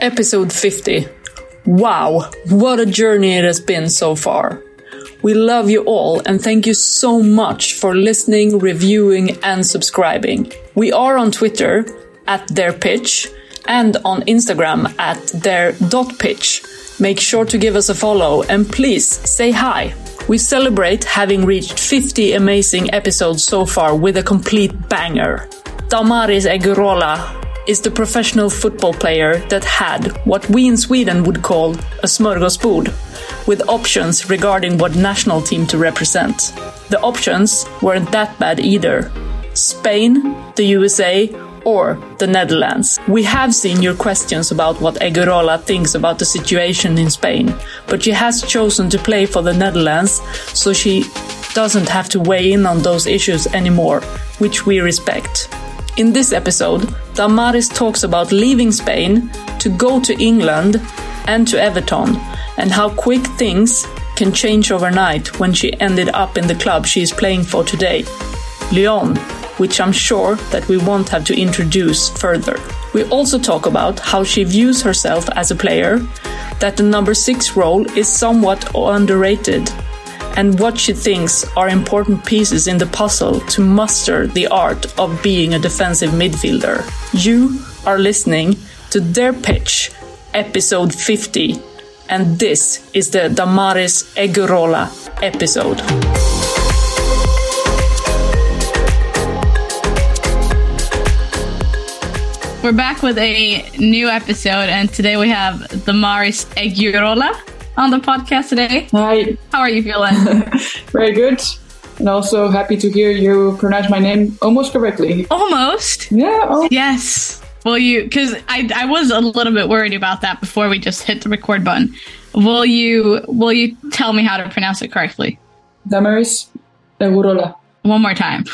Episode 50. Wow, what a journey it has been so far. We love you all and thank you so much for listening, reviewing, and subscribing. We are on Twitter at their pitch and on Instagram at their dot pitch. Make sure to give us a follow and please say hi. We celebrate having reached 50 amazing episodes so far with a complete banger. Damaris Egurrola is the professional football player that had what we in Sweden would call a smörgåsbord, with options regarding what national team to represent. The options weren't that bad either. Spain, the USA, or the Netherlands. We have seen your questions about what Egurrola thinks about the situation in Spain, but she has chosen to play for the Netherlands, so she doesn't have to weigh in on those issues anymore, which we respect. In this episode, Damaris talks about leaving Spain to go to England and to Everton, and how quick things can change overnight when she ended up in the club she is playing for today, Lyon, which I'm sure that we won't have to introduce further. We also talk about how she views herself as a player, that the number six role is somewhat underrated, and what she thinks are important pieces in the puzzle to muster the art of being a defensive midfielder. You are listening to Their Pitch, episode 50, and this is the Damaris Egurrola episode. We're back with a new episode, and today we have Damaris Egurrola on the podcast today. Hi, How are you feeling? very good. And also happy to hear you pronounce my name almost correctly. Almost. Yeah, oh, Yes. Will you? Because I I was a little bit worried about that before we just hit the record button. Will you Will you tell me how to pronounce it correctly? Damaris Egurrola. One more time.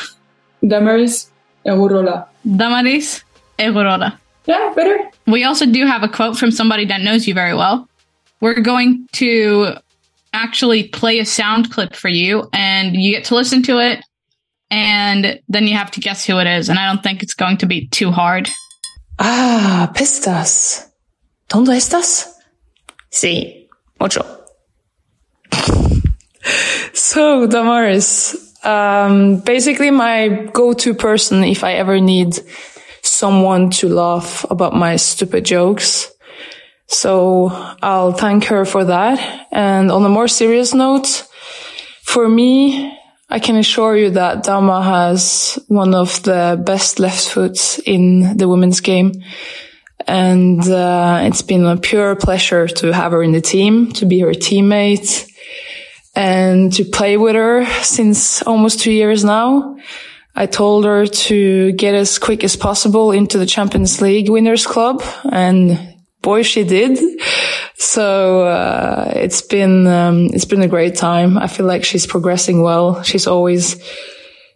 Damaris Egurrola. Damaris Egurrola. Yeah, better. We also do have a quote from somebody that knows you very well. We're going to actually play a sound clip for you, and you get to listen to it, and then you have to guess who it is. And I don't think it's going to be too hard. Ah, pistas. ¿Dónde estás? Sí, mucho. so, Damaris, um, basically my go-to person if I ever need someone to laugh about my stupid jokes. So I'll thank her for that. And on a more serious note, for me, I can assure you that Dama has one of the best left foots in the women's game. And uh, it's been a pure pleasure to have her in the team, to be her teammate, and to play with her since almost two years now. I told her to get as quick as possible into the Champions League Winners Club, and boy, she did. So uh, it's been um, it's been a great time. I feel like she's progressing well. She's always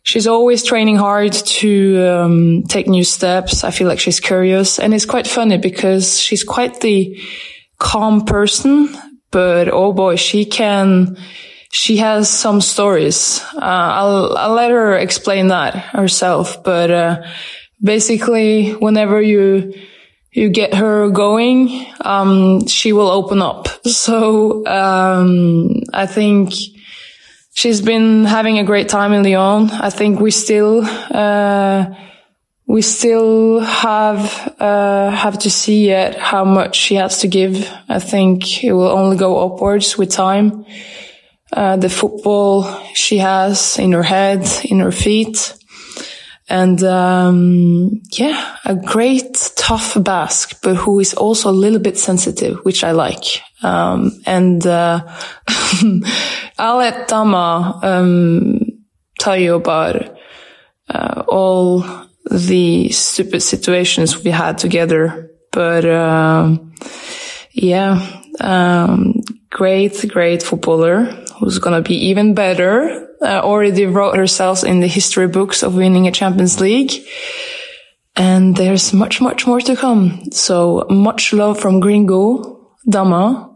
she's always training hard to um, take new steps. I feel like she's curious, and it's quite funny because she's quite the calm person, but oh boy, she can. She has some stories. Uh, I'll I'll let her explain that herself, but uh, basically, whenever you you get her going, um, she will open up. So, um, I think she's been having a great time in Lyon. I think we still, uh, we still have, uh, have to see yet how much she has to give. I think it will only go upwards with time. Uh, the football she has in her head, in her feet and um, yeah, a great tough Basque, but who is also a little bit sensitive, which I like. Um, and uh, I'll let Dama um, tell you about uh, all the stupid situations we had together. But um, yeah, um, great, great footballer who's gonna be even better. Uh, already wrote herself in the history books of winning a Champions League. And there's much, much more to come. So much love from Gringo, Dama,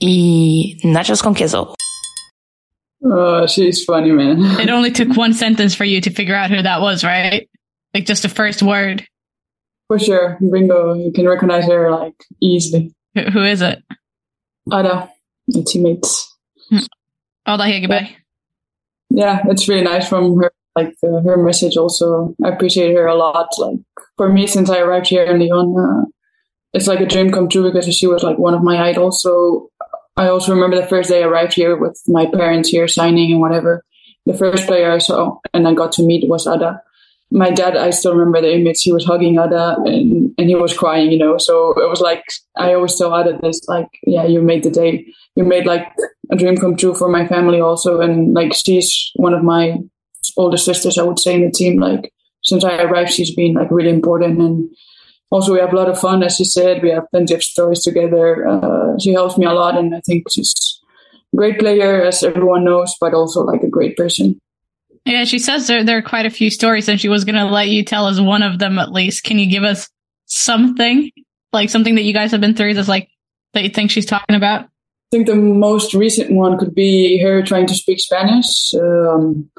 y nachos con queso. Oh, she's funny, man. It only took one sentence for you to figure out who that was, right? Like just the first word. For sure. Gringo, you can recognize her like easily. Who, who is it? Ada, my teammates. Hmm. Ada Hegerberg. Yeah, it's really nice from her, like uh, her message also. I appreciate her a lot. Like for me, since I arrived here in Lyon, uh, it's like a dream come true because she was like one of my idols. So I also remember the first day I arrived here with my parents here signing and whatever. The first player I saw and I got to meet was Ada. My dad, I still remember the image. He was hugging Ada and, and he was crying, you know. So it was like, I always tell Ada this, like, yeah, you made the day. You made like a dream come true for my family also. And like, she's one of my older sisters, I would say, in the team. Like, since I arrived, she's been like really important. And also we have a lot of fun, as you said. We have plenty of stories together. Uh, she helps me a lot. And I think she's a great player, as everyone knows, but also like a great person. Yeah, she says there, there are quite a few stories and she was going to let you tell us one of them at least. Can you give us something? Like something that you guys have been through that's like, that you think she's talking about? I think the most recent one could be her trying to speak Spanish. Um,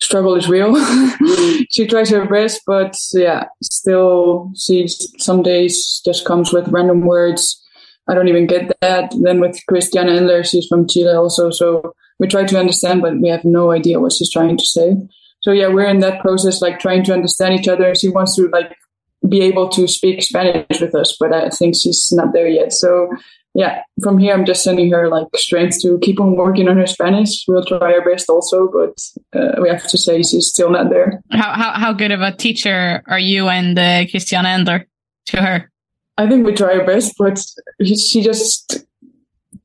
struggle is real. Mm. she tries her best, but yeah, still, she some days just comes with random words. I don't even get that. Then with Christiane Endler, she's from Chile also, so we try to understand, but we have no idea what she's trying to say. So yeah, we're in that process, like trying to understand each other. She wants to like be able to speak Spanish with us, but I think she's not there yet. So yeah, from here, I'm just sending her like strength to keep on working on her Spanish. We'll try our best also, but uh, we have to say she's still not there. How, how, how good of a teacher are you and uh, Christiane Endler to her? I think we try our best, but she just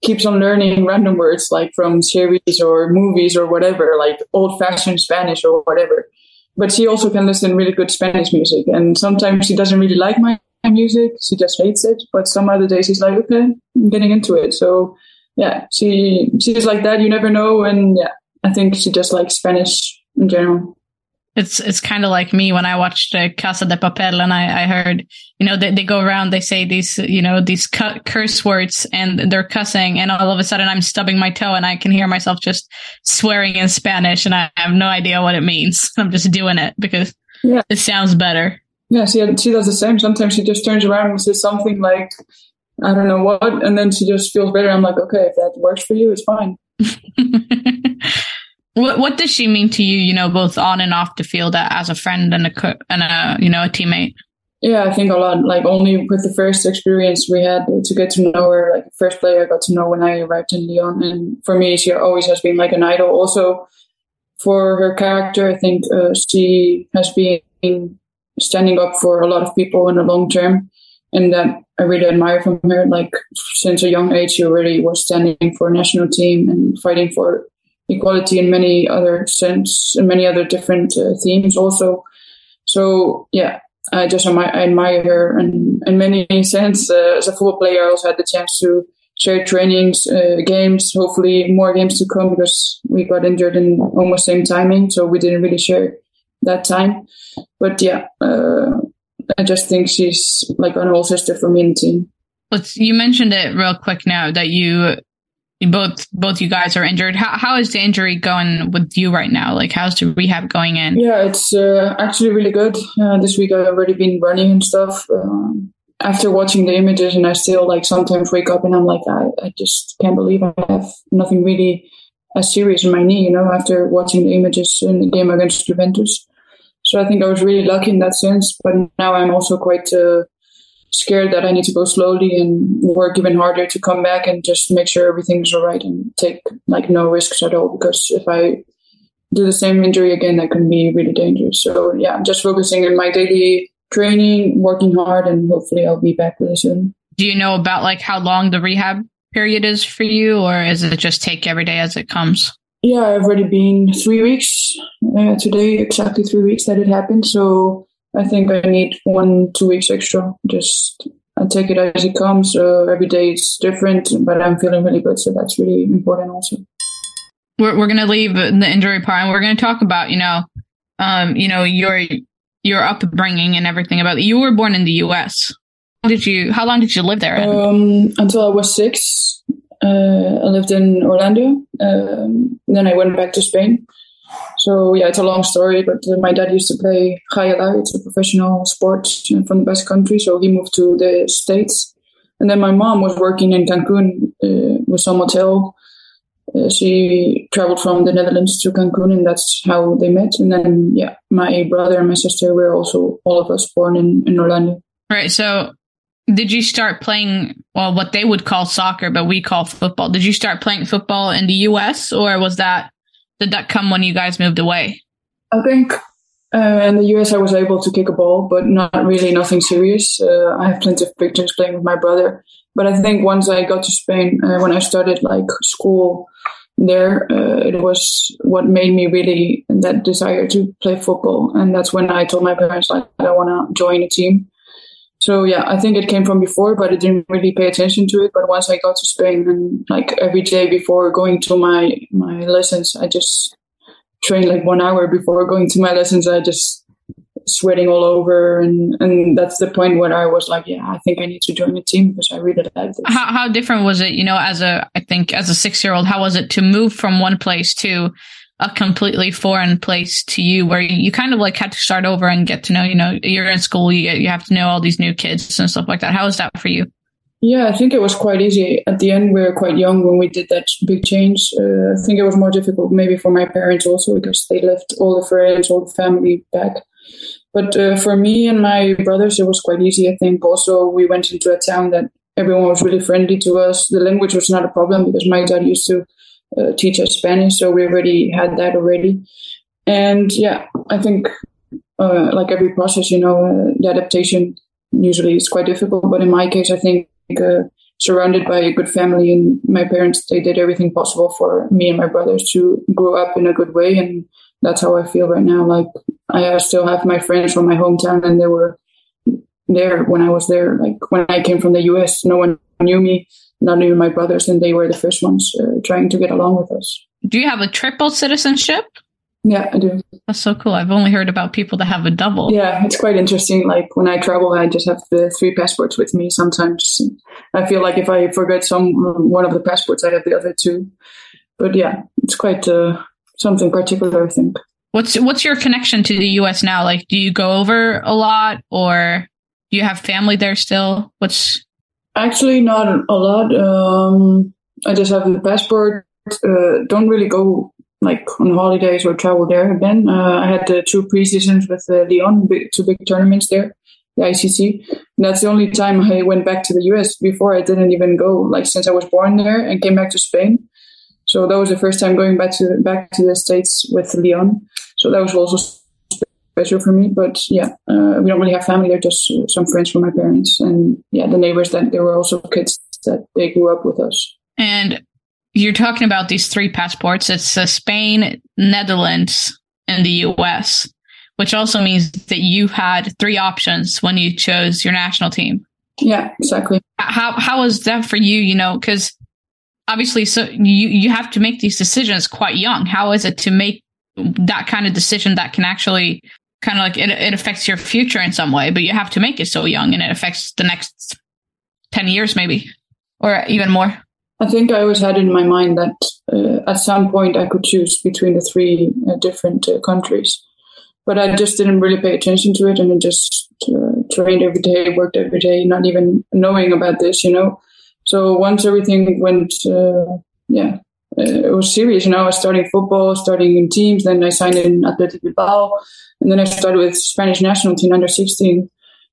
keeps on learning random words like from series or movies or whatever, like old fashioned Spanish or whatever. But she also can listen really good Spanish music. And sometimes she doesn't really like my music. She just hates it. But some other days she's like, okay, I'm getting into it. So yeah, she she's like that. You never know. And yeah, I think she just likes Spanish in general. It's it's kind of like me when I watched uh, Casa de Papel and I, I heard you know they, they go around they say these you know these cu- curse words and they're cussing and all of a sudden I'm stubbing my toe and I can hear myself just swearing in Spanish and I have no idea what it means. I'm just doing it because Yeah. it sounds better. Yeah, she she does the same. Sometimes she just turns around and says something like, I don't know what, and then she just feels better. I'm like, okay, if that works for you, it's fine. what what does she mean to you? You know, both on and off the field uh, as a friend and a and a you know a teammate. Yeah, I think a lot. Like only with the first experience we had to get to know her, like the first player I got to know when I arrived in Lyon, and for me, she always has been like an idol. Also, for her character, I think uh, she has been standing up for a lot of people in the long term, and that I really admire from her. Like since a young age, she already was standing for a national team and fighting for equality in many other sense, in many other different uh, themes also. So yeah, I just admire, I admire her in, in many sense. Uh, as a football player, I also had the chance to share trainings, uh, games, hopefully more games to come because we got injured in almost same timing. So we didn't really share that time. But yeah, uh, I just think she's like an old sister for me in the team. Let's, you mentioned it real quick now that you both both you guys are injured. How how is the injury going with you right now? Like how's the rehab going in? Yeah, it's uh, actually really good. Uh, this week I've already been running and stuff. Um, after watching the images, and I still like sometimes wake up and I'm like, I, I just can't believe I have nothing really as serious in my knee. You know, after watching the images in the game against Juventus. So I think I was really lucky in that sense. But now I'm also quite uh, scared that I need to go slowly and work even harder to come back and just make sure everything's all right and take like no risks at all. Because if I do the same injury again, that can be really dangerous. So yeah, I'm just focusing on my daily training, working hard, and hopefully I'll be back really soon. Do you know about like how long the rehab period is for you, or is it just take every day as it comes? Yeah, I've already been three weeks uh, today, exactly three weeks that it happened. So I think I need one, two weeks extra. Just I take it as it comes. Uh, every day it's different, but I'm feeling really good. So that's really important also. We're, we're going to leave the injury part and we're going to talk about, you know, um, you know, your, your upbringing and everything about it. You were born in the U.S. How did you, how long did you live there? Um, until I was six. Uh, I lived in Orlando. Um, then I went back to Spain. So yeah, it's a long story, but uh, my dad used to play jai alai. It's a professional sport from the Basque Country. So he moved to the States. And then my mom was working in Cancun uh, with some hotel. Uh, she traveled from the Netherlands to Cancun, and that's how they met. And then, yeah, my brother and my sister were also all of us born in, in Orlando. Right. So did you start playing well what they would call soccer but we call football did you start playing football in the us or was that did that come when you guys moved away? I think uh, in the us i was able to kick a ball but not really nothing serious. Uh, i have plenty of pictures playing with my brother. But i think once i got to spain uh, when i started like school there uh, it was what made me really that desire to play football. And that's when i told my parents like i want to join a team so yeah, I think it came from before, but I didn't really pay attention to it. But once I got to Spain, and like every day before going to my my lessons, I just trained like one hour before going to my lessons. I just sweating all over, and and that's the point where I was like, yeah, I think I need to join a team because I really like this. How how different was it? You know, as a I think as a six year old, how was it to move from one place to a completely foreign place to you where you kind of like had to start over and get to know, you know, you're in school, you, you have to know all these new kids and stuff like that. How was that for you? Yeah, I think it was quite easy. At the end, we were quite young when we did that big change. Uh, I think it was more difficult maybe for my parents also because they left all the friends, all the family back. But uh, for me and my brothers, it was quite easy. I think also we went into a town that everyone was really friendly to us. The language was not a problem because my dad used to uh, teach us Spanish, so we already had that already. And yeah, I think uh, like every process, you know, uh, the adaptation usually is quite difficult. But in my case, I think uh, surrounded by a good family and my parents, they did everything possible for me and my brothers to grow up in a good way. And that's how I feel right now. Like I still have my friends from my hometown and they were there when I was there. Like when I came from the US, no one knew me not even my brothers, and they were the first ones uh, trying to get along with us. Do you have a triple citizenship? Yeah, I do. That's so cool. I've only heard about people that have a double. Yeah, it's quite interesting. Like when I travel, I just have the three passports with me. Sometimes I feel like if I forget some one of the passports, I have the other two. But yeah, it's quite uh, something particular, I think. What's what's your connection to the U.S. now? Like, do you go over a lot, or do you have family there still? What's Actually, not a lot. Um, I just have the passport. Uh, don't really go like on holidays or travel there again. Uh, I had the two pre-seasons with uh, Lyon, big, two big tournaments there, the ICC. And that's the only time I went back to the US. Before I didn't even go, like since I was born there and came back to Spain. So that was the first time going back to back to the states with Lyon. So that was also special for me. But yeah, uh, we don't really have family. They're just some friends from my parents, and yeah, the neighbors that there were also kids that they grew up with us. And you're talking about these three passports. It's uh, Spain, Netherlands, and the U.S., which also means that you had three options when you chose your national team. Yeah, exactly. How how was that for you? You know, because obviously, so you you have to make these decisions quite young. How is it to make that kind of decision that can actually kind of like it, it affects your future in some way, but you have to make it so young and it affects the next 10 years, maybe, or even more. I think I always had in my mind that uh, at some point I could choose between the three uh, different uh, countries. But I just didn't really pay attention to it and I just uh, trained every day, worked every day, not even knowing about this, you know. So once everything went, uh, yeah, it was serious. You know, I was starting football, starting in teams. Then I signed in Athletic Bilbao, and then I started with Spanish national team under 16.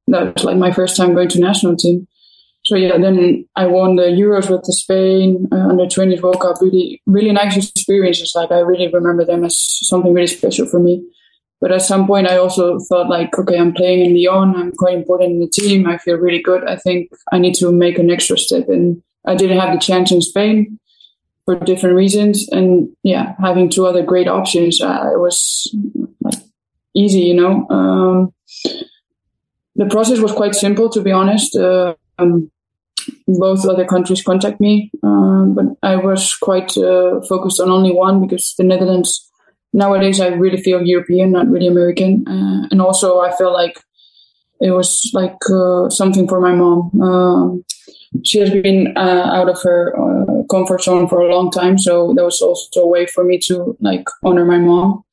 That was like my first time going to national team. So yeah, then I won the Euros with the Spain uh, under 20s World Cup. Really, really nice experiences. Like I really remember them as something really special for me. But at some point, I also thought like, okay, I'm playing in Lyon. I'm quite important in the team. I feel really good. I think I need to make an extra step, and I didn't have the chance in Spain for different reasons. And yeah, having two other great options, uh, it was like easy, you know. Um, the process was quite simple, to be honest. Uh, um, both other countries contact me, um, but I was quite uh, focused on only one because the Netherlands nowadays I really feel European, not really American, uh, and also I feel like it was like uh, something for my mom. Um, she has been uh, out of her uh, comfort zone for a long time, so that was also a way for me to like honor my mom,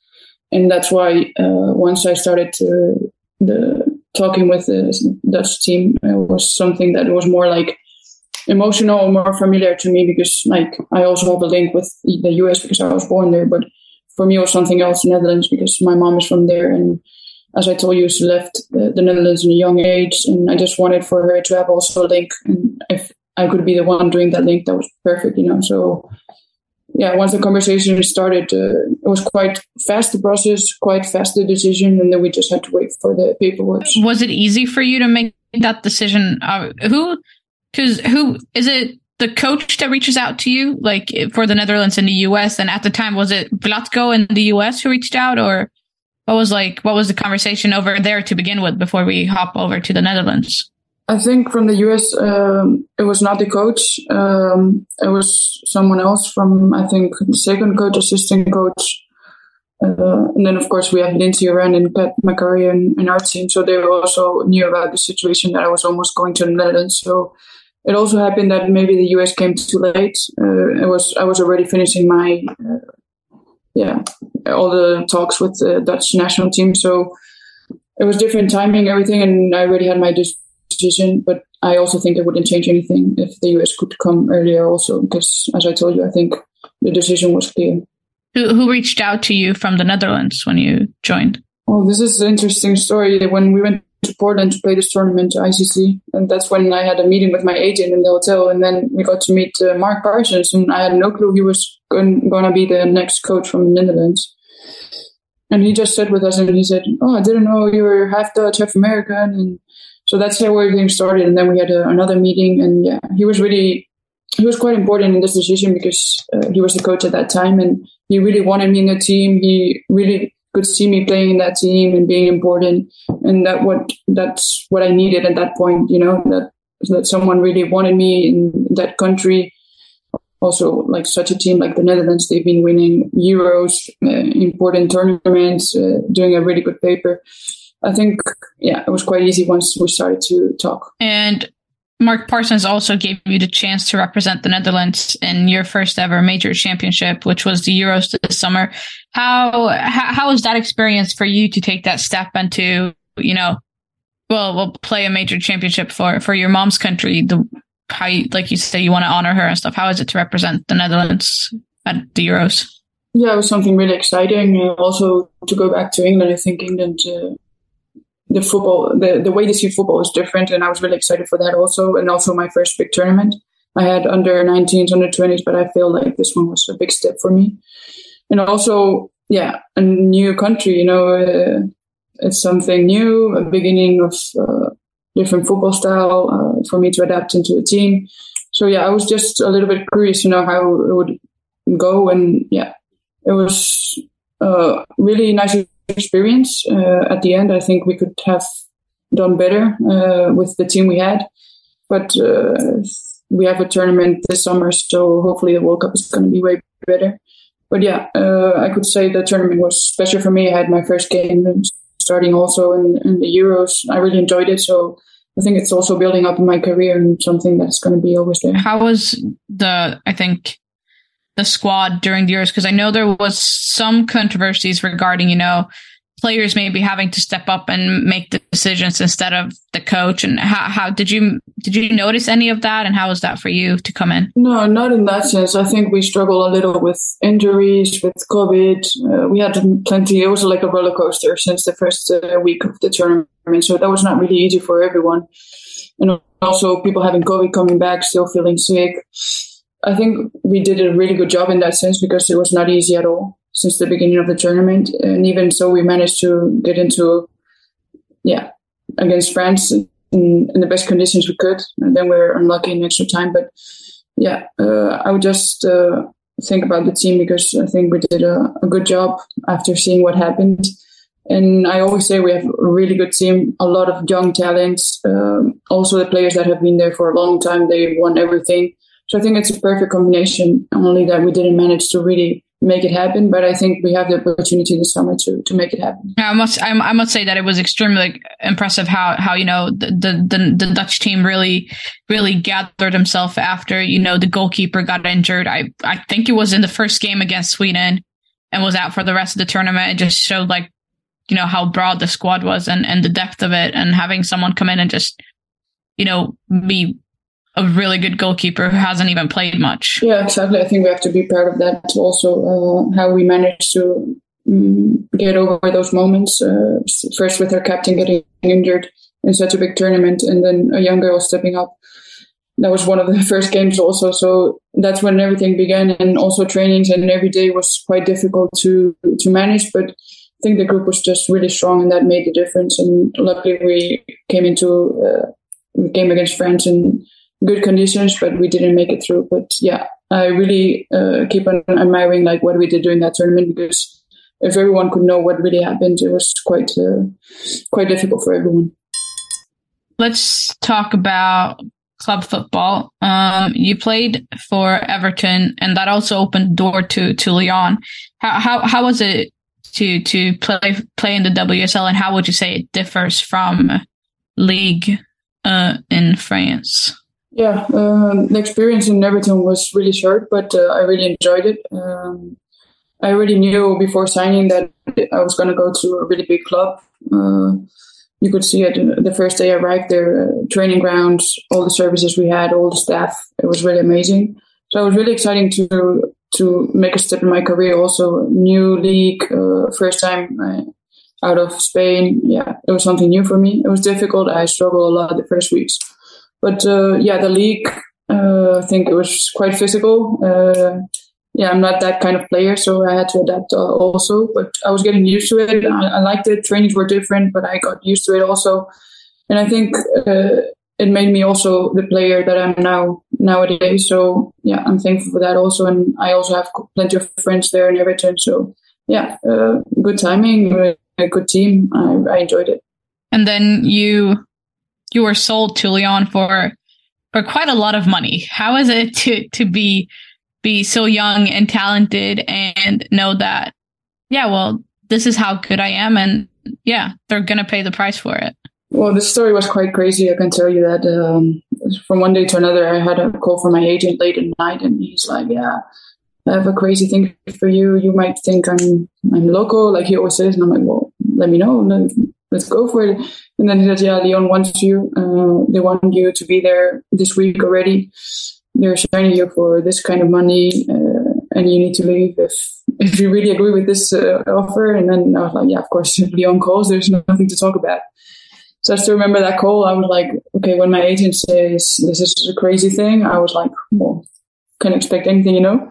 and that's why uh, once I started to, the talking with the Dutch team, it was something that was more like emotional, more familiar to me because like I also have a link with the US because I was born there, but for me it was something else Netherlands because my mom is from there and as I told you, she left the, the, Netherlands in a young age, and I just wanted for her to have also a link. And if I could be the one doing that link, that was perfect, you know. So, yeah, once the conversation started, uh, it was quite fast the process, quite fast the decision, and then we just had to wait for the paperwork. Was it easy for you to make that decision? Uh, who, because who is it? The coach that reaches out to you, like for the Netherlands and the US, and at the time, was it Vlatko in the US who reached out, or what was like what was the conversation over there to begin with before we hop over to the Netherlands? I think from the US, um, it was not the coach. Um, it was someone else from, I think, second coach, assistant coach. Uh, and then, of course, we have Lindsey Horan and Cata Macario and, and our team. So they also knew about the situation that I was almost going to the Netherlands. So it also happened that maybe the US came too late. Uh, it was I was already finishing my uh, yeah, all the talks with the Dutch national team. So it was different timing, everything, and I already had my decision. But I also think it wouldn't change anything if the US could come earlier, also because, as I told you, I think the decision was clear. Who, who reached out to you from the Netherlands when you joined? Oh, this is an interesting story. When we went to Portland to play this tournament to ICC, and that's when I had a meeting with my agent in the hotel, and then we got to meet uh, Mark Parsons, and I had no clue he was going, to be the next coach from the Netherlands. And he just sat with us and he said, "Oh, I didn't know you were half Dutch, half American," and so that's how everything started. And then we had a, another meeting, and yeah, he was really he was quite important in this decision because uh, he was the coach at that time, and he really wanted me in the team. He really could see me playing in that team and being important, and that what that's what I needed at that point. You know that that someone really wanted me in that country. Also, like such a team like the Netherlands, they've been winning Euros, uh, important tournaments, uh, doing a really good paper. I think, yeah, it was quite easy once we started to talk. And Mark Parsons also gave you the chance to represent the Netherlands in your first ever major championship, which was the Euros this summer. How, how, was that experience for you to take that step and to, you know, well, we'll play a major championship for, for your mom's country, the, how you, like you say, you want to honor her and stuff. How is it to represent the Netherlands at the Euros? Yeah, it was something really exciting. Also to go back to England, I think England, uh, the football, the, the way they see football is different. And I was really excited for that also. And also my first big tournament. I had under 19s, under 20s, but I feel like this one was a big step for me. And also, yeah, a new country, you know, uh, it's something new, a beginning of uh, different football style uh, for me to adapt into a team. So yeah, I was just a little bit curious, you know, how it would go. And yeah, it was uh, really nice experience. Uh, at the end, I think we could have done better uh, with the team we had, but uh, we have a tournament this summer, so hopefully the World Cup is going to be way better. But yeah, uh, I could say the tournament was special for me. I had my first game starting also in, in the Euros. I really enjoyed it, so I think it's also building up in my career and something that's going to be always there. How was the? I think the squad during the years? Because I know there was some controversies regarding, you know, players maybe having to step up and make the decisions instead of the coach. And how, how did you did you notice any of that? And how was that for you to come in? No, not in that sense. I think we struggle a little with injuries, with COVID. Uh, we had plenty. It was like a roller coaster since the first uh, week of the tournament, so that was not really easy for everyone. And also people having COVID coming back, still feeling sick. I think we did a really good job in that sense because it was not easy at all since the beginning of the tournament. And even so, we managed to get into, yeah, against France in, in the best conditions we could. And then we are unlucky in extra time. But yeah, uh, I would just uh, think about the team because I think we did a, a good job after seeing what happened. And I always say we have a really good team, a lot of young talents. Um, also, the players that have been there for a long time, they won everything. So I think it's a perfect combination. Only that we didn't manage to really make it happen, but I think we have the opportunity this summer to to make it happen. I must I, I must say that it was extremely impressive how how you know the, the the Dutch team really really gathered himself after you know the goalkeeper got injured. I I think it was in the first game against Sweden and was out for the rest of the tournament. It just showed like you know how broad the squad was and and the depth of it, and having someone come in and just you know be a really good goalkeeper who hasn't even played much. Yeah, exactly. I think we have to be proud of that. Also, uh, how we managed to um, get over those moments. Uh, first, with our captain getting injured in such a big tournament, and then a young girl stepping up. That was one of the first games, also. So that's when everything began, and also trainings and every day was quite difficult to to manage. But I think the group was just really strong, and that made the difference. And luckily, we came into uh, we came against France and good conditions, but we didn't make it through. But yeah, I really uh, keep on admiring like what we did during that tournament because if everyone could know what really happened, it was quite uh, quite difficult for everyone. Let's talk about club football. Um, you played for Everton, and that also opened door to to Lyon. How how how was it to to play play in the WSL, and how would you say it differs from league uh, in France? Yeah, um, the experience in Everton was really short, but uh, I really enjoyed it. Um, I already knew before signing that I was going to go to a really big club. Uh, you could see it the first day I arrived there, uh, training grounds, all the services we had, all the staff. It was really amazing. So it was really exciting to to make a step in my career. Also, new league, uh, first time uh, out of Spain. Yeah, it was something new for me. It was difficult. I struggled a lot the first weeks but uh, yeah, the league, uh, I think it was quite physical. Uh, yeah, I'm not that kind of player, so I had to adapt also. But I was getting used to it. I, I, liked it. Trainings were different, but I got used to it also. And I think it made me also the player that I'm now nowadays. So yeah, I'm thankful for that also. And I also have plenty of friends there in Everton. So yeah, uh, good timing, a good team. I, I, enjoyed it. And then you you were sold to Lyon for for quite a lot of money. How is it to to be be so young and talented and know that yeah, well, this is how good I am and yeah, they're going to pay the price for it. Well, the story was quite crazy. I can tell you that um, from one day to another, I had a call from my agent late at night, and he's like, "Yeah, I have a crazy thing for you. You might think I'm I'm local, like he always says." And I'm like, "Well, let me know let's go for it. And then he said, yeah, Lyon wants you. Uh, they want you to be there this week already. They're signing you for this kind of money, uh, and you need to leave if if you really agree with this uh, offer. And then I was like, yeah, of course, if Lyon calls, there's nothing to talk about. So I still remember that call. I was like, okay, when my agent says this is a crazy thing, I was like, well, can expect anything, you know.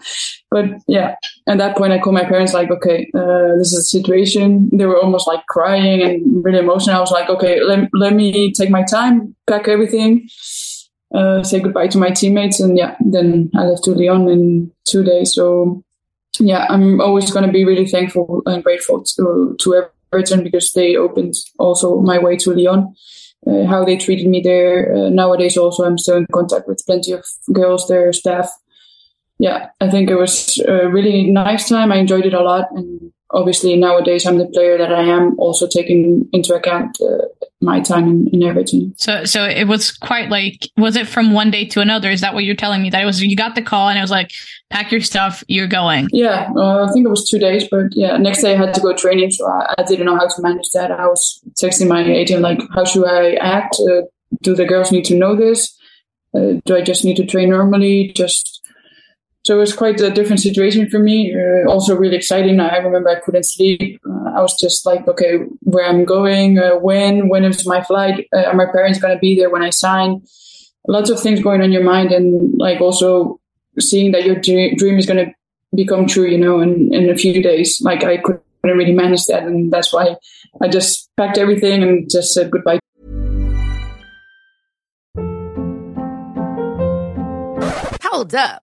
But yeah, at that point, I called my parents like, okay, uh, this is a situation. They were almost like crying and really emotional. I was like, okay, let, let me take my time, pack everything, uh, say goodbye to my teammates, and yeah, then I left to Lyon in two days. So yeah, I'm always going to be really thankful and grateful to to Everton because they opened also my way to Lyon. Uh, how they treated me there. Uh, nowadays, also, I'm still in contact with plenty of girls their staff, yeah, I think it was a really nice time. I enjoyed it a lot. And obviously nowadays I'm the player that I am also taking into account uh, my time in, in Everton. So, so it was quite like, was it from one day to another? Is that what you're telling me? That it was, you got the call and it was like, pack your stuff, you're going. Yeah, uh, I think it was two days, but yeah, next day I had to go training. So I, I didn't know how to manage that. I was texting my agent, like, how should I act? Uh, do the girls need to know this? Uh, do I just need to train normally? Just so it was quite a different situation for me. Uh, also really exciting. I remember I couldn't sleep. Uh, I was just like, okay, where I'm going, uh, when, when is my flight? Uh, are my parents going to be there when I sign? Lots of things going on in your mind, and like also seeing that your dream is going to become true. You know, in in a few days. Like I couldn't really manage that, and that's why I just packed everything and just said goodbye. Hold up.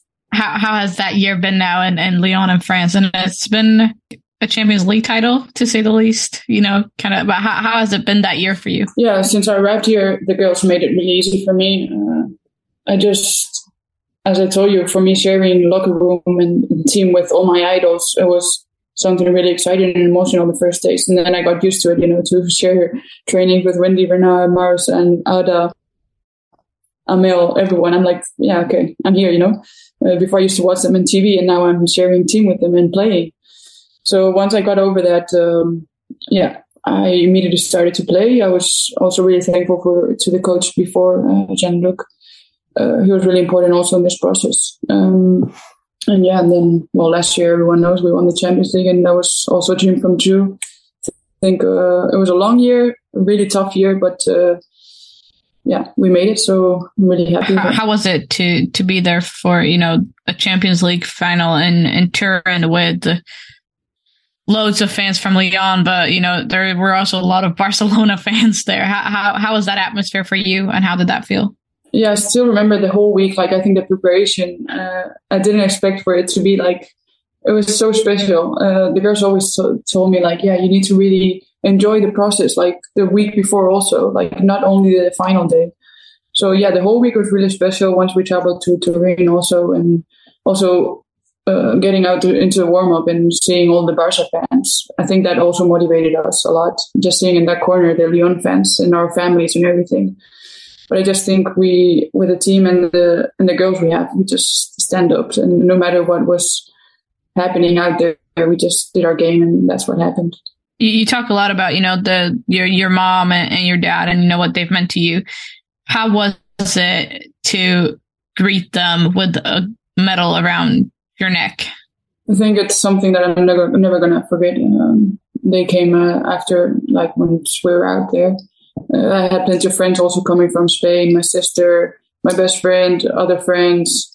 How how has that year been now in, in Lyon and France? And it's been a Champions League title, to say the least. You know, kind of. But how, how has it been that year for you? Yeah, since I arrived here, the girls made it really easy for me. Uh, I just, as I told you, for me, sharing locker room and, team with all my idols, it was something really exciting and emotional the first days. And then I got used to it, you know, to share training with Wendie, Renard, Mars, and Ada, Amel, everyone. I'm like, yeah, okay, I'm here, you know. Uh, before I used to watch them on TV, and now I'm sharing team with them and playing. So once I got over that, um, yeah, I immediately started to play. I was also really thankful for to the coach before uh, Jean-Luc. Uh, he was really important also in this process. Um, and yeah, and then well, last year everyone knows we won the Champions League, and that was also a dream come true. I think uh, it was a long year, a really tough year, but uh, yeah, we made it. So I'm really happy. How, how, was it to to be there for you know a Champions League final in in Turin with loads of fans from Lyon, but you know there were also a lot of Barcelona fans there. How how, how was that atmosphere for you, and how did that feel? Yeah, I still remember the whole week. Like I think the preparation, uh, I didn't expect for it to be like it was so special. Uh, the girls always t- told me like, yeah, you need to really enjoy the process. Like the week before, also like not only the final day. So yeah, the whole week was really special. Once we traveled to Turin, also, and also uh, getting out to, into the warm up and seeing all the Barca fans, I think that also motivated us a lot. Just seeing in that corner the Lyon fans and our families and everything. But I just think we, with the team and the and the girls we have, we just stand up, and no matter what was happening out there, we just did our game, and that's what happened. You, talk a lot about you know the your your mom and, and your dad, and you know what they've meant to you. How was it to greet them with a medal around your neck? I think it's something that I'm never never gonna forget. Um, they came uh, after, like when we were out there. Uh, I had plenty of friends also coming from Spain. My sister, my best friend, other friends.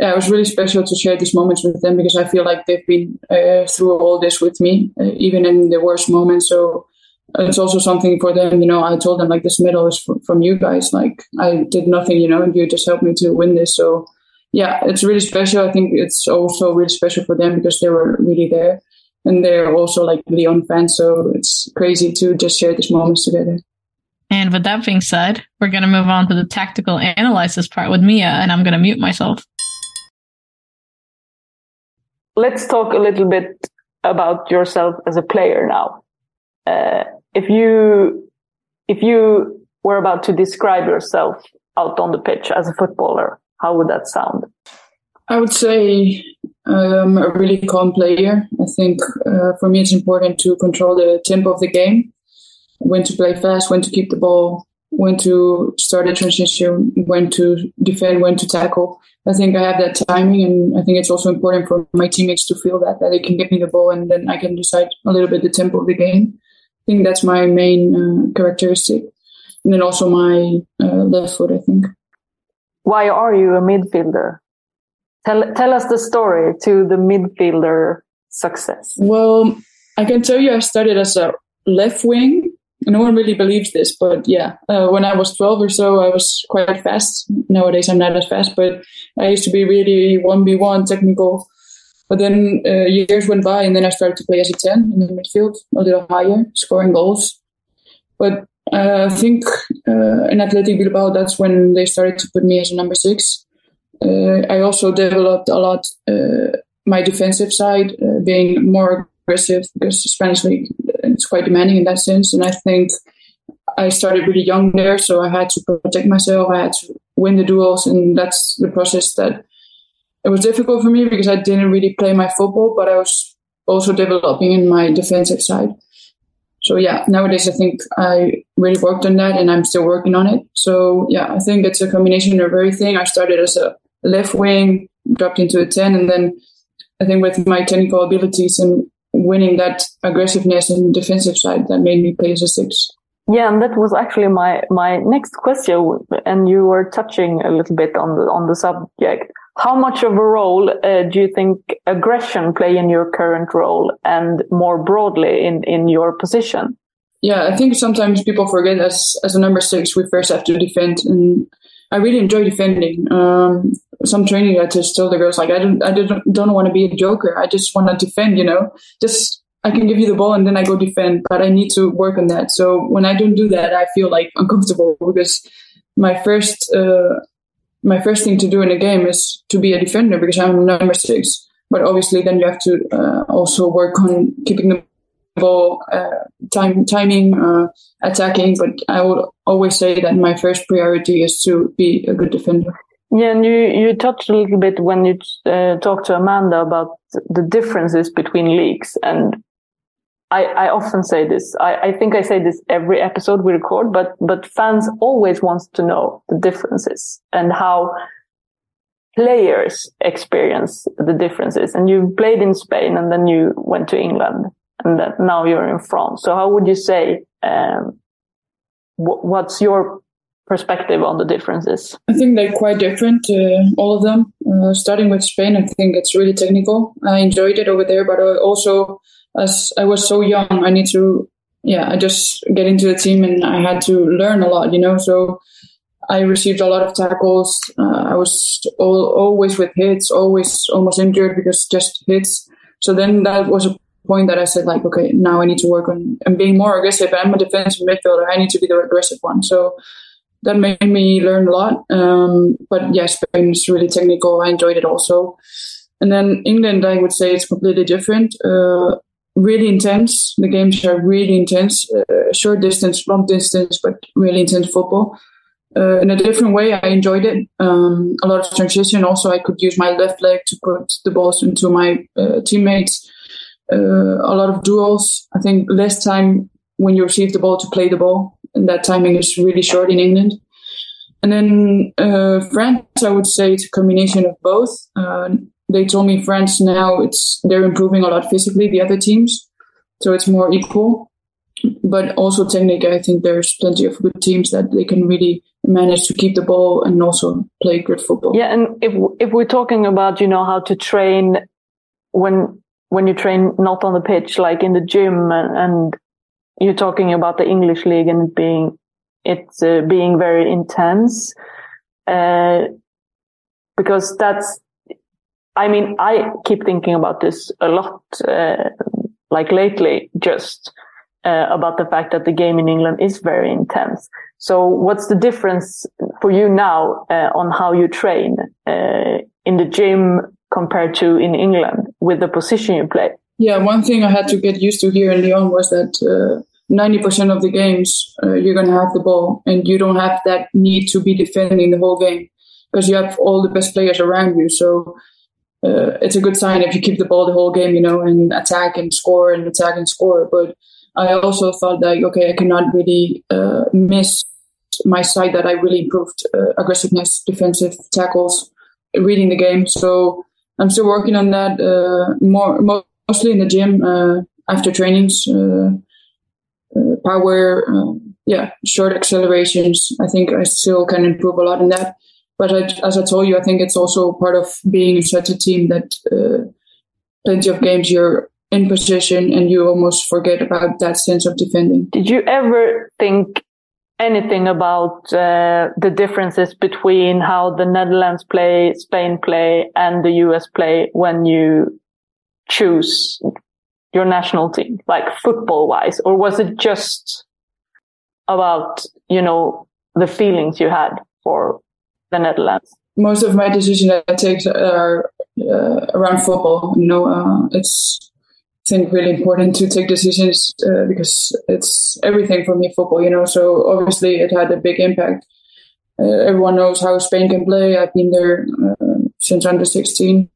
Yeah, it was really special to share these moments with them because I feel like they've been uh, through all this with me, uh, even in the worst moments. So it's also something for them. You know, I told them like this medal is f- from you guys. Like I did nothing. You know, and you just helped me to win this. So yeah, it's really special. I think it's also really special for them because they were really there. And they're also like Lyon fans. So it's crazy to just share these moments together. And with that being said, we're going to move on to the tactical analysis part with Mia, and I'm going to mute myself. Let's talk a little bit about yourself as a player now. Uh, if you if you were about to describe yourself out on the pitch as a footballer, how would that sound? I would say I'm um, a really calm player. I think uh, for me it's important to control the tempo of the game, when to play fast, when to keep the ball, when to start a transition, when to defend, when to tackle. I think I have that timing, and I think it's also important for my teammates to feel that that they can give me the ball, and then I can decide a little bit the tempo of the game. I think that's my main uh, characteristic, and then also my uh, left foot. I think why are you a midfielder? Tell, tell us the story to the midfielder success. Well, I can tell you I started as a left wing. No one really believes this, but yeah, uh, when I was 12 or so, I was quite fast. Nowadays, I'm not as fast, but I used to be really 1v1 technical. But then uh, years went by, and then I started to play as a 10 in the midfield, a little higher, scoring goals. But uh, I think uh, in Athletic Bilbao, that's when they started to put me as a number six. Uh, I also developed a lot uh, my defensive side, being more aggressive because Spanish league it's quite demanding in that sense. And I think I started really young there, so I had to protect myself. I had to win the duels, and that's the process that it was difficult for me because I didn't really play my football, but I was also developing in my defensive side so yeah, nowadays I think I really worked on that and I'm still working on it. So yeah, I think it's a combination of everything. I started as a left wing, dropped into a 10. And then I think with my technical abilities and winning that aggressiveness the defensive side, that made me play as a six. Yeah, and that was actually my my next question, and you were touching a little bit on the on the subject. How much of a role uh, do you think aggression play in your current role, and more broadly in in your position? Yeah, I think sometimes people forget as as a number six, we first have to defend, and I really enjoy defending. Um, some training I just told the girls like I don't I don't don't want to be a joker. I just want to defend. You know, just I can give you the ball and then I go defend, but I need to work on that. So when I don't do that, I feel like uncomfortable because my first uh, my first thing to do in a game is to be a defender because I'm number six. But obviously, then you have to uh, also work on keeping the ball, uh, time, timing, uh, attacking. But I would always say that my first priority is to be a good defender. Yeah, and you, you touched a little bit when you uh, talked to Amanda about the differences between leagues. And I, I often say this. I, I think I say this every episode we record, but, but fans always wants to know the differences and how players experience the differences. And you played in Spain and then you went to England and now you're in France. So how would you say, um, what's your perspective on the differences? I think they're quite different, uh, all of them. Uh, starting with Spain, I think it's really technical. I enjoyed it over there, but also as I was so young, I need to, yeah, I just get into the team and I had to learn a lot, you know. So I received a lot of tackles. Uh, I was all, always with hits, always almost injured because just hits. So then that was a point that I said, like, okay, now I need to work on and being more aggressive. I'm a defensive midfielder. I need to be the aggressive one. So that made me learn a lot. Um, but yeah, Spain is really technical. I enjoyed it also. And then England, I would say it's completely different. Uh, really intense. The games are really intense, uh, short distance, long distance, but really intense football. Uh, in a different way, I enjoyed it. Um, a lot of transition. Also, I could use my left leg to put the balls into my uh, teammates. Uh, a lot of duels. I think less time when you receive the ball to play the ball, and that timing is really short in England. And then uh, France, I would say it's a combination of both. Uh, they told me France now it's they're improving a lot physically the other teams, so it's more equal. But also technically, I think there's plenty of good teams that they can really manage to keep the ball and also play good football. Yeah, and if if we're talking about you know how to train when when you train not on the pitch, like in the gym, and, and you're talking about the English league and being it's uh, being very intense, uh, because that's I mean, I keep thinking about this a lot, uh, like lately, just uh, about the fact that the game in England is very intense. So, what's the difference for you now uh, on how you train uh, in the gym compared to in England with the position you play? Yeah, one thing I had to get used to here in Lyon was that. 90% uh, of the games, uh, you're going to have the ball and you don't have that need to be defending the whole game because you have all the best players around you. So uh, it's a good sign if you keep the ball the whole game, you know, and attack and score and attack and score. But I also thought that okay, I cannot really uh, miss my side that I really improved uh, aggressiveness, defensive tackles, reading the game. So I'm still working on that uh, more mostly in the gym uh, after trainings, uh, power, yeah, short accelerations. I think I still can improve a lot in that. But I, as I told you, I think it's also part of being such a team that uh, plenty of games you're in position and you almost forget about that sense of defending. Did you ever think anything about uh, the differences between how the Netherlands play, Spain play, and the US play when you choose your national team, like football wise? Or was it just about, you know, the feelings you had for the Netherlands? Most of my decisions I take are uh, around football. You know, uh, it's think really important to take decisions uh, because it's everything for me football. You know, so obviously it had a big impact. Uh, everyone knows how Spain can play. I've been there uh, since under sixteen.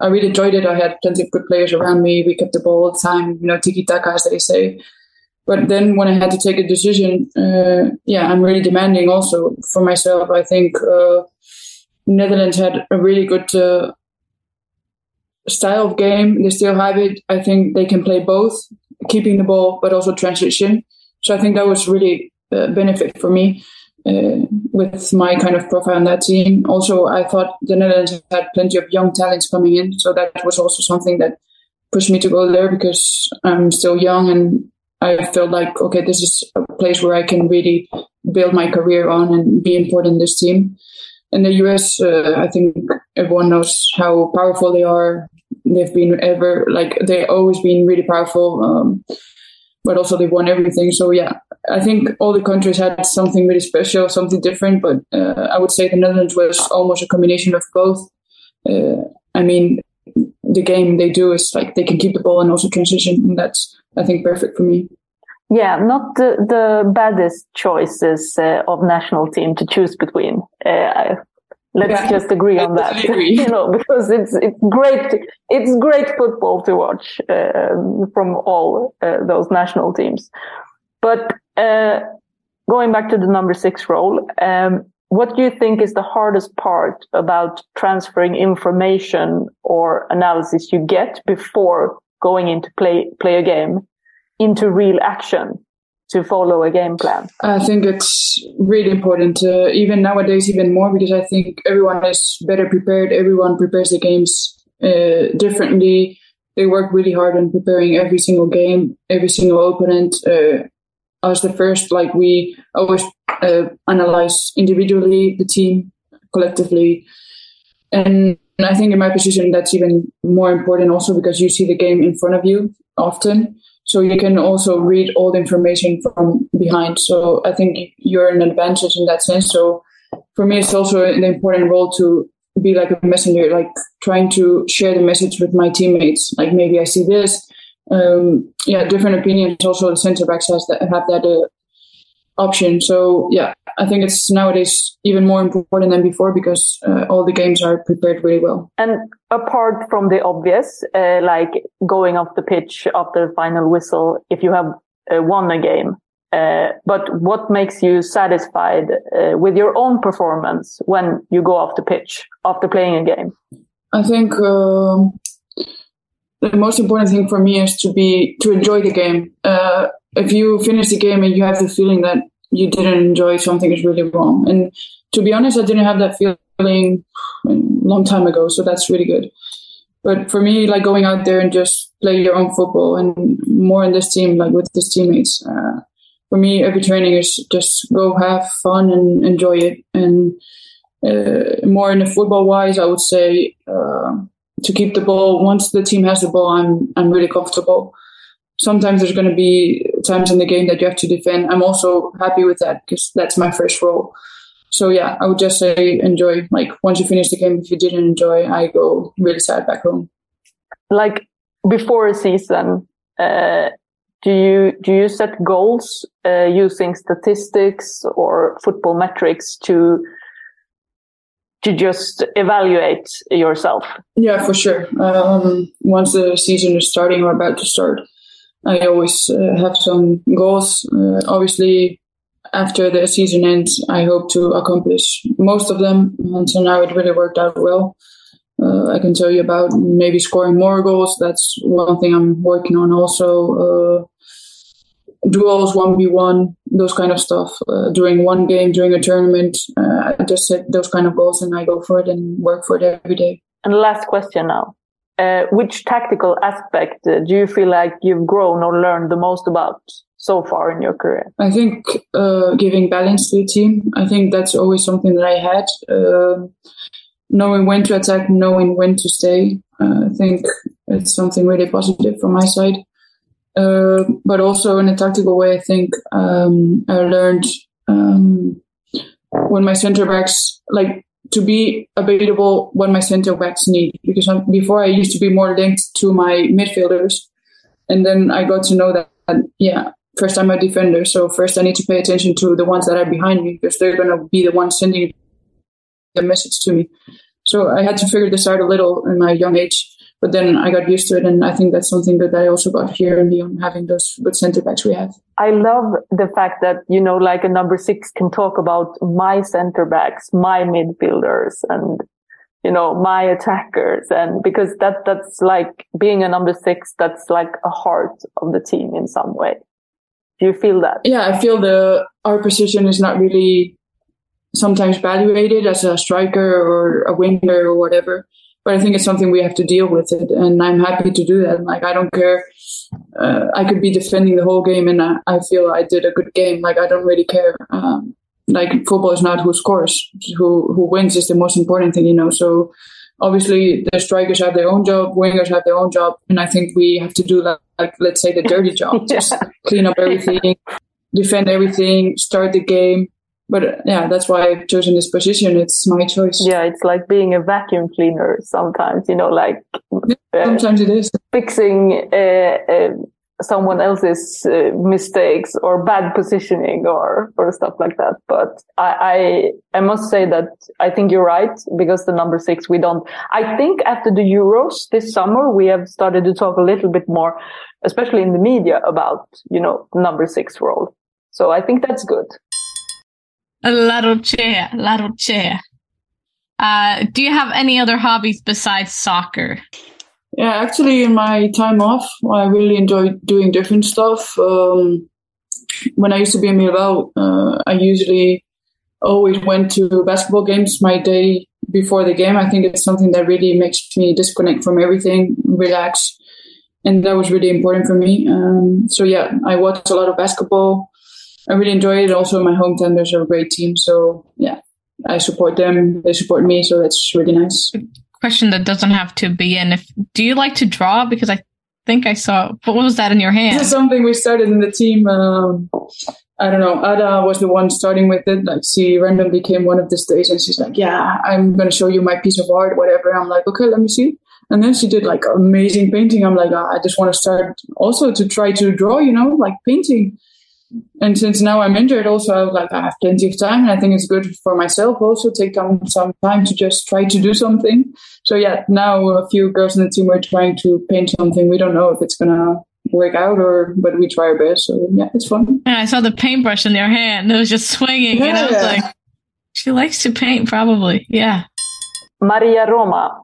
I really enjoyed it. I had plenty of good players around me. We kept the ball all the time. You know, tiki taka as they say. But then when I had to take a decision, uh, yeah, I'm really demanding also for myself. I think uh, Netherlands had a really good uh, style of game. They still have it. I think they can play both, keeping the ball, but also transition. So I think that was really a benefit for me uh, with my kind of profile on that team. Also, I thought the Netherlands had plenty of young talents coming in. So that was also something that pushed me to go there because I'm still young and I felt like, okay, this is a place where I can really build my career on and be important in this team. In the US, uh, I think everyone knows how powerful they are. They've been ever like they've always been really powerful, um, but also they've won everything. So yeah, I think all the countries had something really special, something different. But uh, I would say the Netherlands was almost a combination of both. Uh, I mean, the game they do is like they can keep the ball and also transition, and that's I think perfect for me. Yeah, not the, the baddest choices uh, of national team to choose between. Uh, let's yeah, just agree on that, agree. you know, because it's it's great. It's great football to watch uh, from all uh, those national teams. But uh, going back to the number six role, um, what do you think is the hardest part about transferring information or analysis you get before going into play play a game into real action to follow a game plan? I think it's really important, even nowadays, even more because I think everyone is better prepared. Everyone prepares the games uh, differently. They work really hard on preparing every single game, every single opponent. Uh, as the first, like we always uh, analyze individually the team, collectively, and I think in my position that's even more important also because you see the game in front of you often so you can also read all the information from behind. So I think you're an advantage in that sense. So for me, it's also an important role to be like a messenger, like trying to share the message with my teammates. Like maybe I see this. Um, yeah, different opinions. Also, the center backs has that have that uh, option. So yeah, I think it's nowadays even more important than before because uh, all the games are prepared really well. And apart from the obvious, uh, like going off the pitch after the final whistle, if you have uh, won a game, uh, but what makes you satisfied uh, with your own performance when you go off the pitch after playing a game? I think um, the most important thing for me is to be to enjoy the game. If you finish the game and you have the feeling that you didn't enjoy something is really wrong. And to be honest, I didn't have that feeling a long time ago, so that's really good. But for me, like going out there and just play your own football and more in this team, like with his teammates. Uh, for me, every training is just go have fun and enjoy it. And uh, more in the football wise, I would say uh, to keep the ball. Once the team has the ball, I'm I'm really comfortable sometimes there's going to be times in the game that you have to defend. I'm also happy with that because that's my first role. So yeah, I would just say enjoy. Like once you finish the game, if you didn't enjoy, I go really sad back home. Like before a season, uh, do you do you set goals uh, using statistics or football metrics to to just evaluate yourself? Yeah, for sure. Um, once the season is starting or about to start, I always uh, have some goals. Uh, obviously, after the season ends, I hope to accomplish most of them. And so now, it really worked out well. Uh, I can tell you about maybe scoring more goals. That's one thing I'm working on. Also, uh, duels, one v one, those kind of stuff. Uh, during one game, during a tournament, uh, I just set those kind of goals and I go for it and work for it every day. And last question now uh, which tactical aspect uh, do you feel like you've grown or learned the most about so far in your career? I think uh, giving balance to the team. I think that's always something that I had. Um, knowing when to attack, knowing when to stay. Uh, I think it's something really positive from my side. Uh, but also in a tactical way, I think um, I learned um, when my center backs like to be available when my center backs need. Because I'm, before I used to be more linked to my midfielders, and then I got to know that, yeah, first I'm a defender, so first I need to pay attention to the ones that are behind me because they're going to be the ones sending the message to me. So I had to figure this out a little in my young age. But then I got used to it, and I think that's something that I also got here in Lyon, having those good center backs we have. I love the fact that you know, like a number six can talk about my center backs, my midfielders, and you know my attackers, and because that that's like being a number six, that's like a heart of the team in some way. Do you feel that? Yeah, I feel the our position is not really sometimes evaluated as a striker or a winger or whatever but I think it's something we have to deal with it, and I'm happy to do that. Like I don't care. Uh, I could be defending the whole game, and I, I, feel I did a good game. Like I don't really care. Um, like football is not who scores, who who wins is the most important thing, you know. So obviously the strikers have their own job, wingers have their own job, and I think we have to do like, like let's say the dirty job, just clean up everything, defend everything, start the game, but uh, yeah, that's why I've chosen this position. It's my choice. Yeah, it's like being a vacuum cleaner sometimes, you know, like uh, sometimes it is fixing uh, uh, someone else's uh, mistakes or bad positioning or or stuff like that. But I, I I must say that I think you're right because the number six we don't. I think after the Euros this summer we have started to talk a little bit more, especially in the media, about you know number six role. So I think that's good. La Rochea, La Rochea. Uh, do you have any other hobbies besides soccer? Yeah, actually, in my time off, I really enjoy doing different stuff. Um, when I used to be in Bilbao, uh, I usually always went to basketball games my day before the game. I think it's something that really makes me disconnect from everything, relax, and that was really important for me. Um, so yeah, I watched a lot of basketball. I really enjoy it. Also, in my hometown, there's a great team. So yeah, I support them. They support me. So that's really nice. Question that doesn't have to be in. If do you like to draw? Because I think I saw. What was that in your hand? Something we started in the team. Um, I don't know. Ada was the one starting with it. Like she randomly came one of these days, and she's like, "Yeah, I'm gonna show you my piece of art, whatever." I'm like, "Okay, let me see." And then she did like amazing painting. I'm like, oh, I just want to start also to try to draw, you know, like painting and since now I'm injured, also like I have plenty of time, and I think it's good for myself also take some some time to just try to do something. So yeah, now a few girls in the team are trying to paint something. We don't know if it's gonna work out or, but we try our best. So yeah, it's fun. Yeah, I saw the paintbrush in their hand; it was just swinging, yeah. and I was like, she likes to paint, probably. Yeah. Maria Roma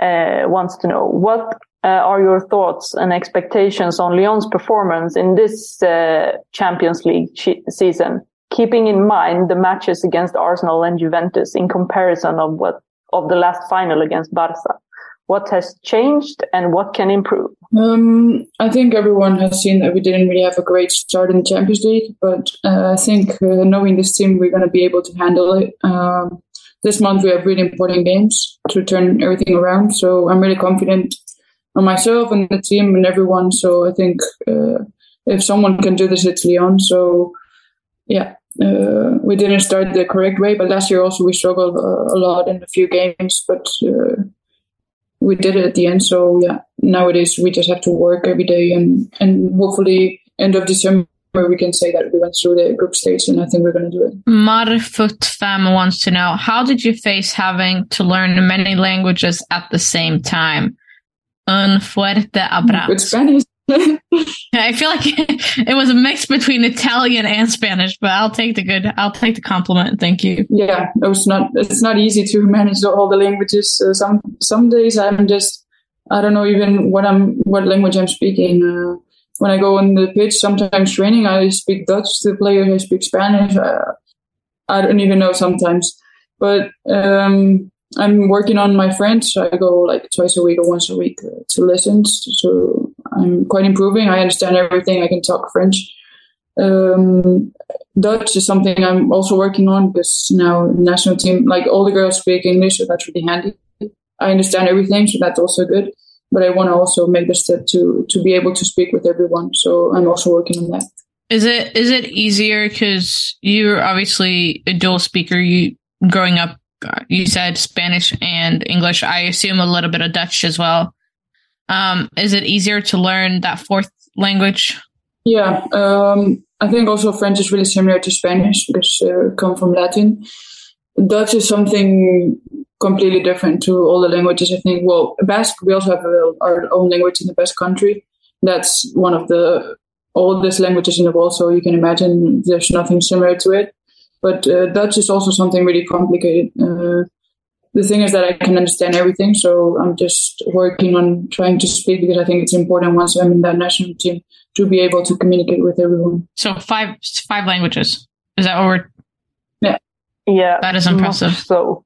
uh, wants to know what uh, are your thoughts and expectations on Lyon's performance in this uh, Champions League season, keeping in mind the matches against Arsenal and Juventus in comparison of what of the last final against Barca? What has changed and what can improve? Um, I think everyone has seen that we didn't really have a great start in the Champions League, but uh, I think uh, knowing this team, we're going to be able to handle it. Um, this month we have really important games to turn everything around, so I'm really confident myself and the team and everyone. So I think uh, if someone can do this, it's Lyon. So yeah, uh, we didn't start the correct way, but last year also we struggled uh, a lot in a few games, but uh, we did it at the end. So yeah, nowadays we just have to work every day and and hopefully end of December where we can say that we went through the group stage and I think we're going to do it. Marfoot Fam wants to know how did you face having to learn many languages at the same time? Un fuerte abrazo. With Spanish. I feel like it was a mix between Italian and Spanish, but I'll take the good. I'll take the compliment. Thank you. Yeah, it was not. It's not easy to manage all the languages. Uh, some some days I'm just I don't know even what I'm what language I'm speaking. Uh, when I go on the pitch, sometimes training I speak Dutch to the players. I speak Spanish. Uh, I don't even know sometimes, but um, I'm working on my French. I go like twice a week or once a week uh, to lessons. So I'm quite improving. I understand everything. I can talk French. Um, Dutch is something I'm also working on because now national team, like all the girls speak English, so that's really handy. I understand everything, so that's also good. But I want to also make the step to to be able to speak with everyone. So I'm also working on that. Is it is it easier because you're obviously a dual speaker? You growing up you said Spanish and English. I assume a little bit of Dutch as well. Um, is it easier to learn that fourth language? Yeah, um, I think also French is really similar to Spanish because uh, come from Latin. Dutch is something completely different to all the languages. I think. Well, Basque, we also have a, our own language in the Basque country. That's one of the oldest languages in the world, so you can imagine there's nothing similar to it. But uh, Dutch is also something really complicated. Uh, the thing is that I can understand everything, so I'm just working on trying to speak because I think it's important once I'm in that national team to be able to communicate with everyone. So five five languages. Is that what we're? Yeah. Yeah. That is impressive. So,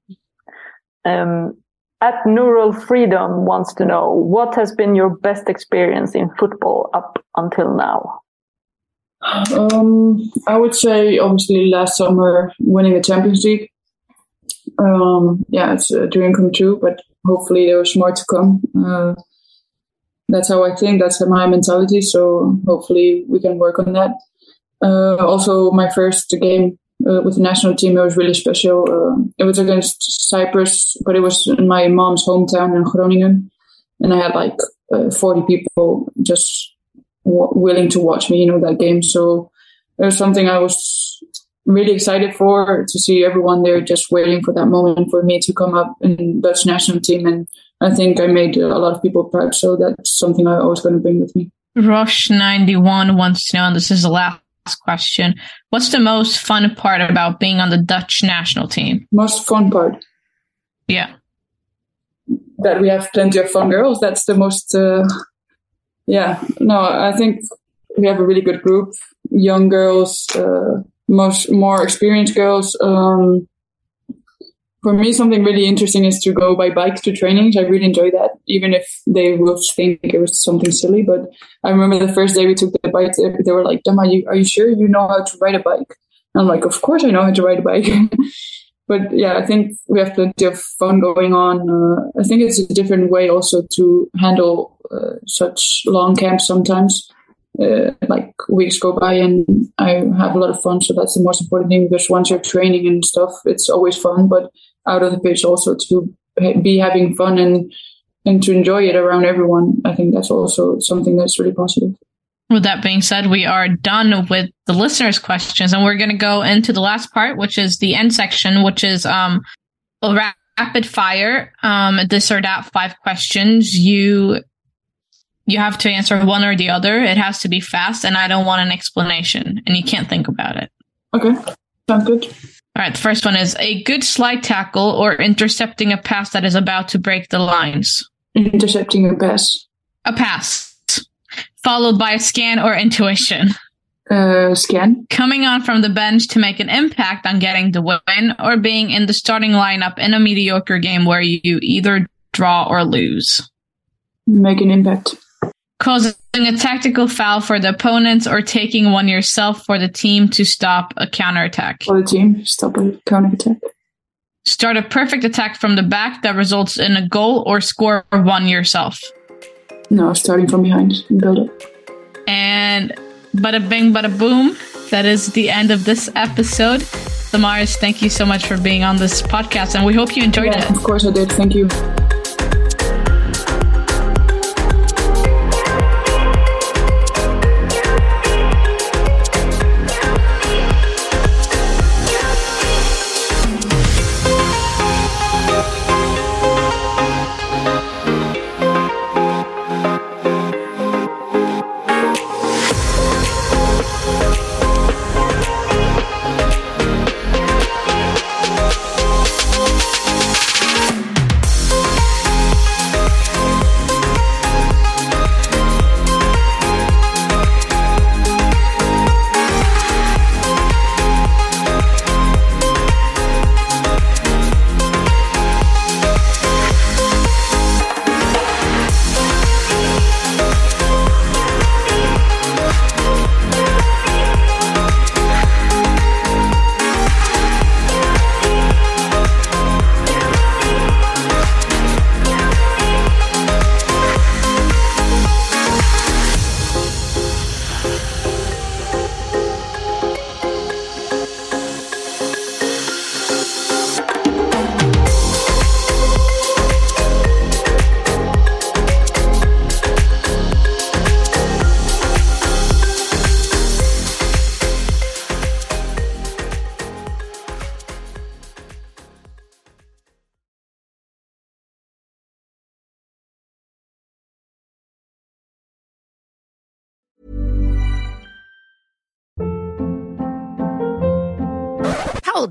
um, at Neural Freedom wants to know what has been your best experience in football up until now. Um, I would say obviously last summer winning the Champions League um, yeah, it's a dream come true, but hopefully there was more to come. Uh, that's how I think. That's my mentality. So hopefully we can work on that. Uh, also, my first game uh, with the national team, it was really special. Uh, it was against Cyprus, but it was in my mom's hometown in Groningen, and I had like uh, 40 people just w- willing to watch me, you know, that game. So it was something I was really excited for to see everyone there just waiting for that moment for me to come up in Dutch national team. And I think I made a lot of people proud. So that's something I always going to bring with me. Rush 91 wants to know, and this is the last question. What's the most fun part about being on the Dutch national team? Most fun part? Yeah. That we have plenty of fun girls. That's the most, uh, yeah. No, I think we have a really good group. Young girls, uh, most more experienced girls. Um, for me, something really interesting is to go by bike to trainings. I really enjoy that, even if they will think it was something silly. But I remember the first day we took the bike, they were like, "Dama, you, are you sure you know how to ride a bike?" And I'm like, "Of course I know how to ride a bike." but yeah, I think we have plenty of fun going on. Uh, I think it's a different way also to handle uh, such long camps sometimes uh, like weeks go by and I have a lot of fun. So that's the most important thing because once you're training and stuff, it's always fun. But out of the pitch, also to be having fun and and to enjoy it around everyone, I think that's also something that's really positive. With that being said, we are done with the listeners' questions, and we're going to go into the last part, which is the end section, which is um, rapid fire. Um, this or that five questions. You you have to answer one or the other. It has to be fast, and I don't want an explanation, and you can't think about it. Okay, sounds good. All right, the first one is a good slide tackle or intercepting a pass that is about to break the lines. Intercepting a pass. A pass, followed by a scan or intuition. Uh, scan. Coming on from the bench to make an impact on getting the win, or being in the starting lineup in a mediocre game where you either draw or lose. Make an impact causing a tactical foul for the opponents or taking one yourself for the team to stop a counterattack. For the team, stop a counterattack. Start a perfect attack from the back that results in a goal or score one yourself. No, starting from behind and build up. And bada bing, bada boom. That is the end of this episode. Damaris, thank you so much for being on this podcast, and we hope you enjoyed yeah, it. Of course, I did. Thank you.